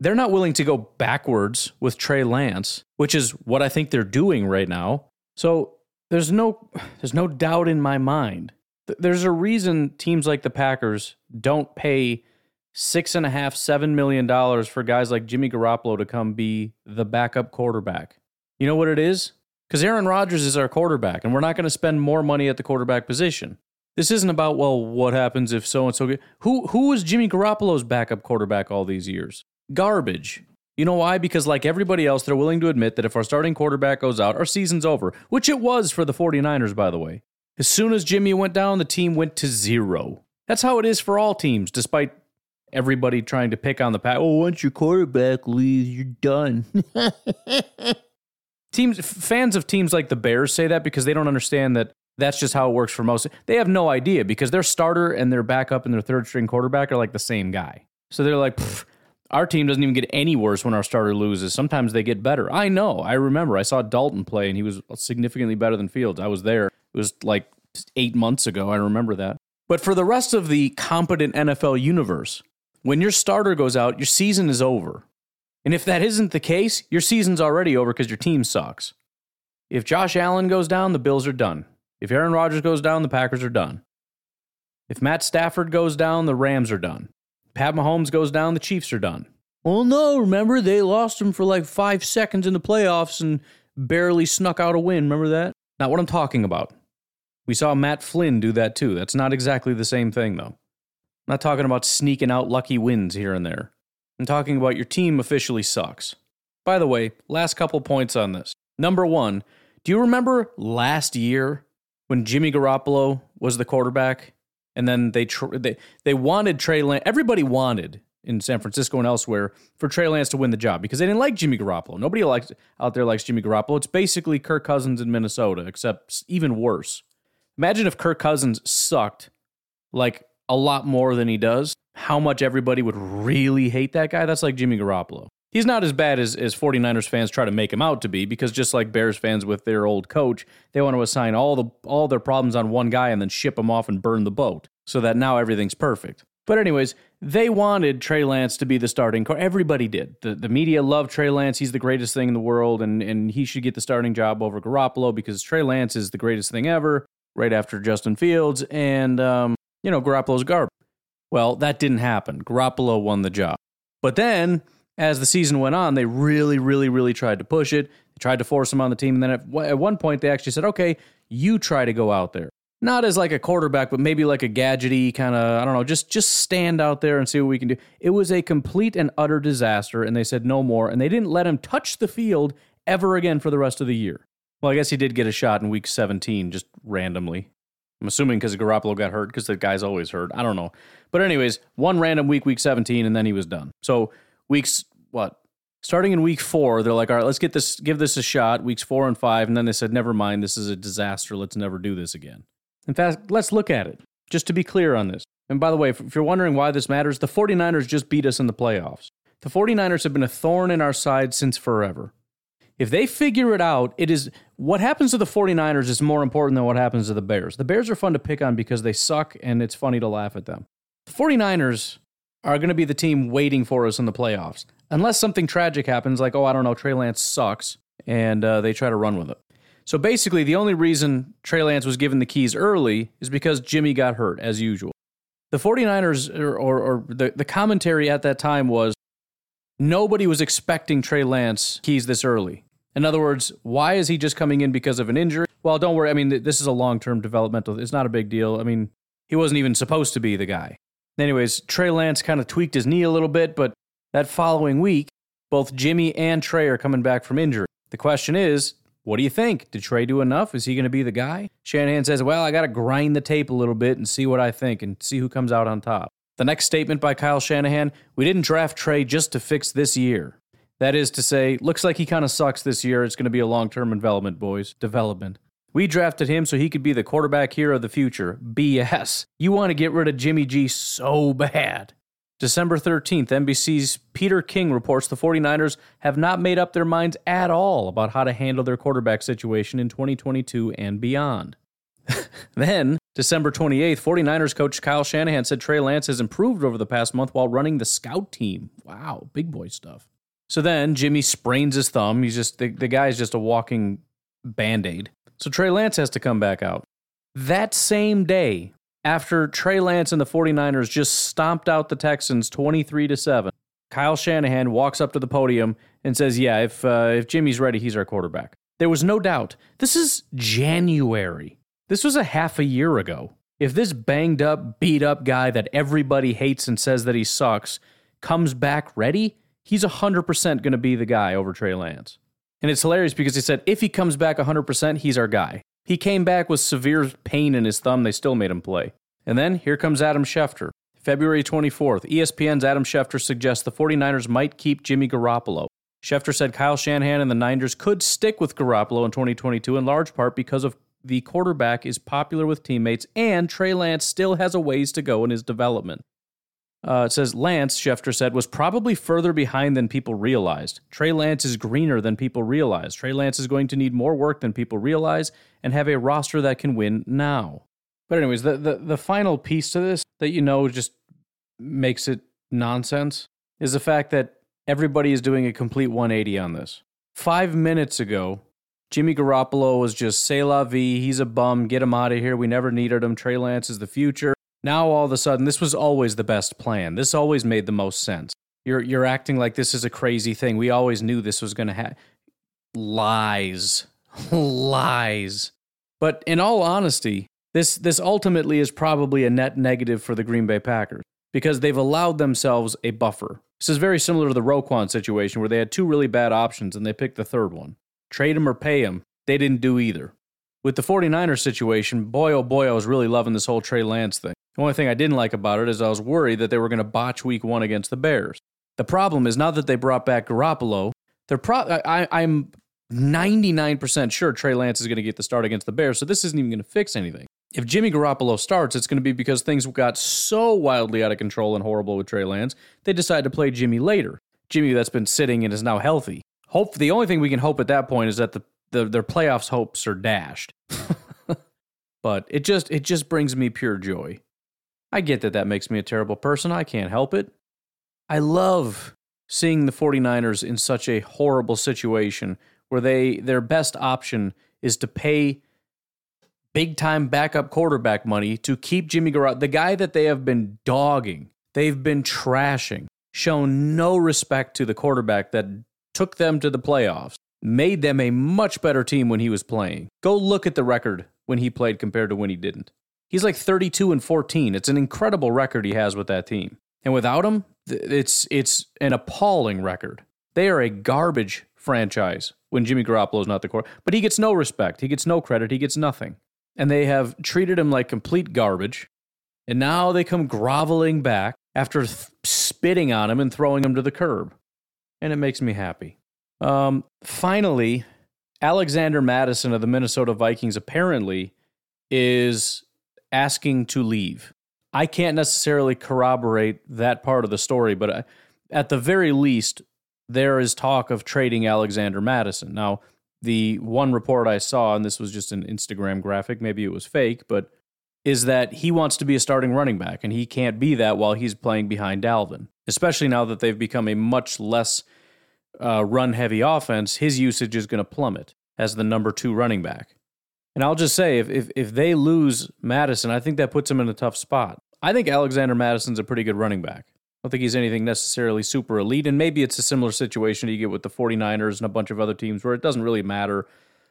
they're not willing to go backwards with Trey Lance, which is what I think they're doing right now. So there's no there's no doubt in my mind. There's a reason teams like the Packers don't pay six and a half, seven million dollars for guys like Jimmy Garoppolo to come be the backup quarterback. You know what it is? Because Aaron Rodgers is our quarterback, and we're not going to spend more money at the quarterback position. This isn't about well, what happens if so and so. Who who was Jimmy Garoppolo's backup quarterback all these years? Garbage. You know why? Because, like everybody else, they're willing to admit that if our starting quarterback goes out, our season's over, which it was for the 49ers, by the way. As soon as Jimmy went down, the team went to zero. That's how it is for all teams, despite everybody trying to pick on the pack. Oh, once your quarterback leaves, you're done. teams, fans of teams like the Bears say that because they don't understand that that's just how it works for most. They have no idea because their starter and their backup and their third string quarterback are like the same guy. So they're like, our team doesn't even get any worse when our starter loses. Sometimes they get better. I know. I remember. I saw Dalton play, and he was significantly better than Fields. I was there. It was like eight months ago. I remember that. But for the rest of the competent NFL universe, when your starter goes out, your season is over. And if that isn't the case, your season's already over because your team sucks. If Josh Allen goes down, the Bills are done. If Aaron Rodgers goes down, the Packers are done. If Matt Stafford goes down, the Rams are done. Pat Mahomes goes down, the Chiefs are done. Well, no, remember they lost him for like five seconds in the playoffs and barely snuck out a win. Remember that? Not what I'm talking about. We saw Matt Flynn do that too. That's not exactly the same thing, though. I'm not talking about sneaking out lucky wins here and there. I'm talking about your team officially sucks. By the way, last couple points on this. Number one, do you remember last year when Jimmy Garoppolo was the quarterback and then they tr- they they wanted Trey Lance. Everybody wanted in San Francisco and elsewhere for Trey Lance to win the job because they didn't like Jimmy Garoppolo. Nobody likes out there likes Jimmy Garoppolo. It's basically Kirk Cousins in Minnesota, except even worse. Imagine if Kirk Cousins sucked like a lot more than he does. How much everybody would really hate that guy? That's like Jimmy Garoppolo he's not as bad as, as 49ers fans try to make him out to be because just like Bears fans with their old coach, they want to assign all the all their problems on one guy and then ship him off and burn the boat so that now everything's perfect. But anyways, they wanted Trey Lance to be the starting car. Everybody did. The the media loved Trey Lance. He's the greatest thing in the world and and he should get the starting job over Garoppolo because Trey Lance is the greatest thing ever right after Justin Fields and um, you know, Garoppolo's garbage. Well, that didn't happen. Garoppolo won the job. But then as the season went on, they really, really, really tried to push it. They tried to force him on the team. And then at, at one point, they actually said, okay, you try to go out there. Not as like a quarterback, but maybe like a gadgety kind of, I don't know, just just stand out there and see what we can do. It was a complete and utter disaster, and they said no more, and they didn't let him touch the field ever again for the rest of the year. Well, I guess he did get a shot in week 17, just randomly. I'm assuming because Garoppolo got hurt, because the guy's always hurt. I don't know. But, anyways, one random week, week 17, and then he was done. So, weeks what? Starting in week four they're like all right let's get this give this a shot weeks four and five. And then they said never mind this is a disaster let's never do this again. In fact let's look at it just to be clear on this. And by the way if you're wondering why this matters the 49ers just beat us in the playoffs. The 49ers have been a thorn in our side since forever. If they figure it out it is what happens to the 49ers is more important than what happens to the bears. The bears are fun to pick on because they suck and it's funny to laugh at them. The 49ers are going to be the team waiting for us in the playoffs unless something tragic happens, like, oh, I don't know, Trey Lance sucks, and uh, they try to run with it. So basically, the only reason Trey Lance was given the keys early is because Jimmy got hurt, as usual. The 49ers, or, or, or the, the commentary at that time was nobody was expecting Trey Lance keys this early. In other words, why is he just coming in because of an injury? Well, don't worry. I mean, this is a long term developmental. It's not a big deal. I mean, he wasn't even supposed to be the guy. Anyways, Trey Lance kind of tweaked his knee a little bit, but that following week, both Jimmy and Trey are coming back from injury. The question is, what do you think? Did Trey do enough? Is he going to be the guy? Shanahan says, well, I got to grind the tape a little bit and see what I think and see who comes out on top. The next statement by Kyle Shanahan we didn't draft Trey just to fix this year. That is to say, looks like he kind of sucks this year. It's going to be a long term development, boys. Development. We drafted him so he could be the quarterback hero of the future. BS. You want to get rid of Jimmy G so bad. December 13th, NBC's Peter King reports the 49ers have not made up their minds at all about how to handle their quarterback situation in 2022 and beyond. then, December 28th, 49ers coach Kyle Shanahan said Trey Lance has improved over the past month while running the scout team. Wow, big boy stuff. So then Jimmy sprains his thumb. He's just the, the guy's just a walking band-aid. So Trey Lance has to come back out. That same day, after Trey Lance and the 49ers just stomped out the Texans 23 to 7, Kyle Shanahan walks up to the podium and says, "Yeah, if uh, if Jimmy's ready, he's our quarterback." There was no doubt. This is January. This was a half a year ago. If this banged up, beat up guy that everybody hates and says that he sucks comes back ready, he's 100% going to be the guy over Trey Lance. And it's hilarious because he said if he comes back 100%, he's our guy. He came back with severe pain in his thumb. They still made him play. And then here comes Adam Schefter. February 24th, ESPN's Adam Schefter suggests the 49ers might keep Jimmy Garoppolo. Schefter said Kyle Shanahan and the Niners could stick with Garoppolo in 2022 in large part because of the quarterback is popular with teammates and Trey Lance still has a ways to go in his development. Uh, it says Lance, Schefter said, was probably further behind than people realized. Trey Lance is greener than people realize. Trey Lance is going to need more work than people realize and have a roster that can win now. But, anyways, the, the, the final piece to this that you know just makes it nonsense is the fact that everybody is doing a complete 180 on this. Five minutes ago, Jimmy Garoppolo was just say la vie. He's a bum. Get him out of here. We never needed him. Trey Lance is the future. Now all of a sudden, this was always the best plan. This always made the most sense. You're you're acting like this is a crazy thing. We always knew this was going to happen. Lies, lies. But in all honesty, this this ultimately is probably a net negative for the Green Bay Packers because they've allowed themselves a buffer. This is very similar to the Roquan situation where they had two really bad options and they picked the third one. Trade him or pay him. They didn't do either. With the 49ers situation, boy oh boy, I was really loving this whole Trey Lance thing. The only thing I didn't like about it is I was worried that they were going to botch week one against the Bears. The problem is now that they brought back Garoppolo, they're pro- I, I'm 99% sure Trey Lance is going to get the start against the Bears, so this isn't even going to fix anything. If Jimmy Garoppolo starts, it's going to be because things got so wildly out of control and horrible with Trey Lance, they decided to play Jimmy later. Jimmy that's been sitting and is now healthy. Hope the only thing we can hope at that point is that the, the their playoffs hopes are dashed. but it just it just brings me pure joy. I get that that makes me a terrible person. I can't help it. I love seeing the 49ers in such a horrible situation where they their best option is to pay big time backup quarterback money to keep Jimmy Garoppolo, the guy that they have been dogging, they've been trashing, shown no respect to the quarterback that took them to the playoffs, made them a much better team when he was playing. Go look at the record when he played compared to when he didn't. He's like 32 and 14. It's an incredible record he has with that team. And without him, it's it's an appalling record. They are a garbage franchise when Jimmy Garoppolo is not the core. But he gets no respect. He gets no credit. He gets nothing. And they have treated him like complete garbage. And now they come groveling back after th- spitting on him and throwing him to the curb and it makes me happy. Um, finally, Alexander Mattison of the Minnesota Vikings apparently is asking to leave. I can't necessarily corroborate that part of the story, but uh, at the very least, there is talk of trading Alexander Mattison. Now, the one report I saw, and this was just an Instagram graphic, maybe it was fake, but is that he wants to be a starting running back, and he can't be that while he's playing behind Dalvin especially now that they've become a much less uh, run heavy offense, his usage is going to plummet as the number two running back. And I'll just say, if, if, if they lose Mattison, I think that puts him in a tough spot. I think Alexander Mattison's a pretty good running back. I don't think he's anything necessarily super elite. And maybe it's a similar situation you get with the 49ers and a bunch of other teams where it doesn't really matter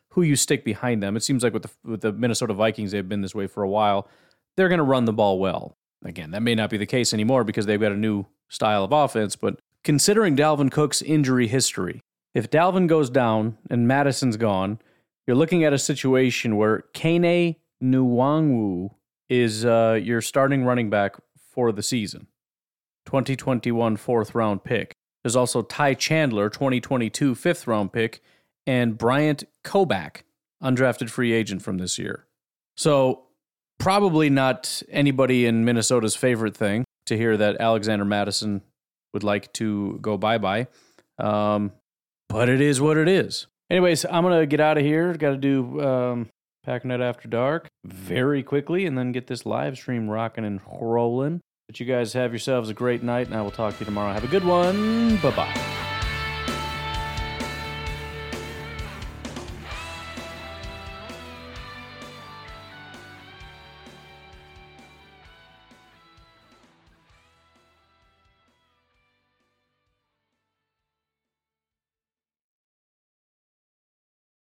who you stick behind them. It seems like with the, with the Minnesota Vikings, they've been this way for a while. They're going to run the ball well. Again, that may not be the case anymore because they've got a new style of offense, but considering Dalvin Cook's injury history, if Dalvin goes down and Mattison's gone, you're looking at a situation where Kene Nwangwu is uh, your starting running back for the season. 2021 fourth round pick. There's also Ty Chandler, 2022 fifth round pick, and Bryant Koback, undrafted free agent from this year. So, probably not anybody in Minnesota's favorite thing to hear that Alexander Mattison would like to go bye bye. Um, but it is what it is. Anyways, I'm going to get out of here. Got to do um, Packernet After Dark very quickly and then get this live stream rocking and rolling. But you guys have yourselves a great night, and I will talk to you tomorrow. Have a good one. Bye bye.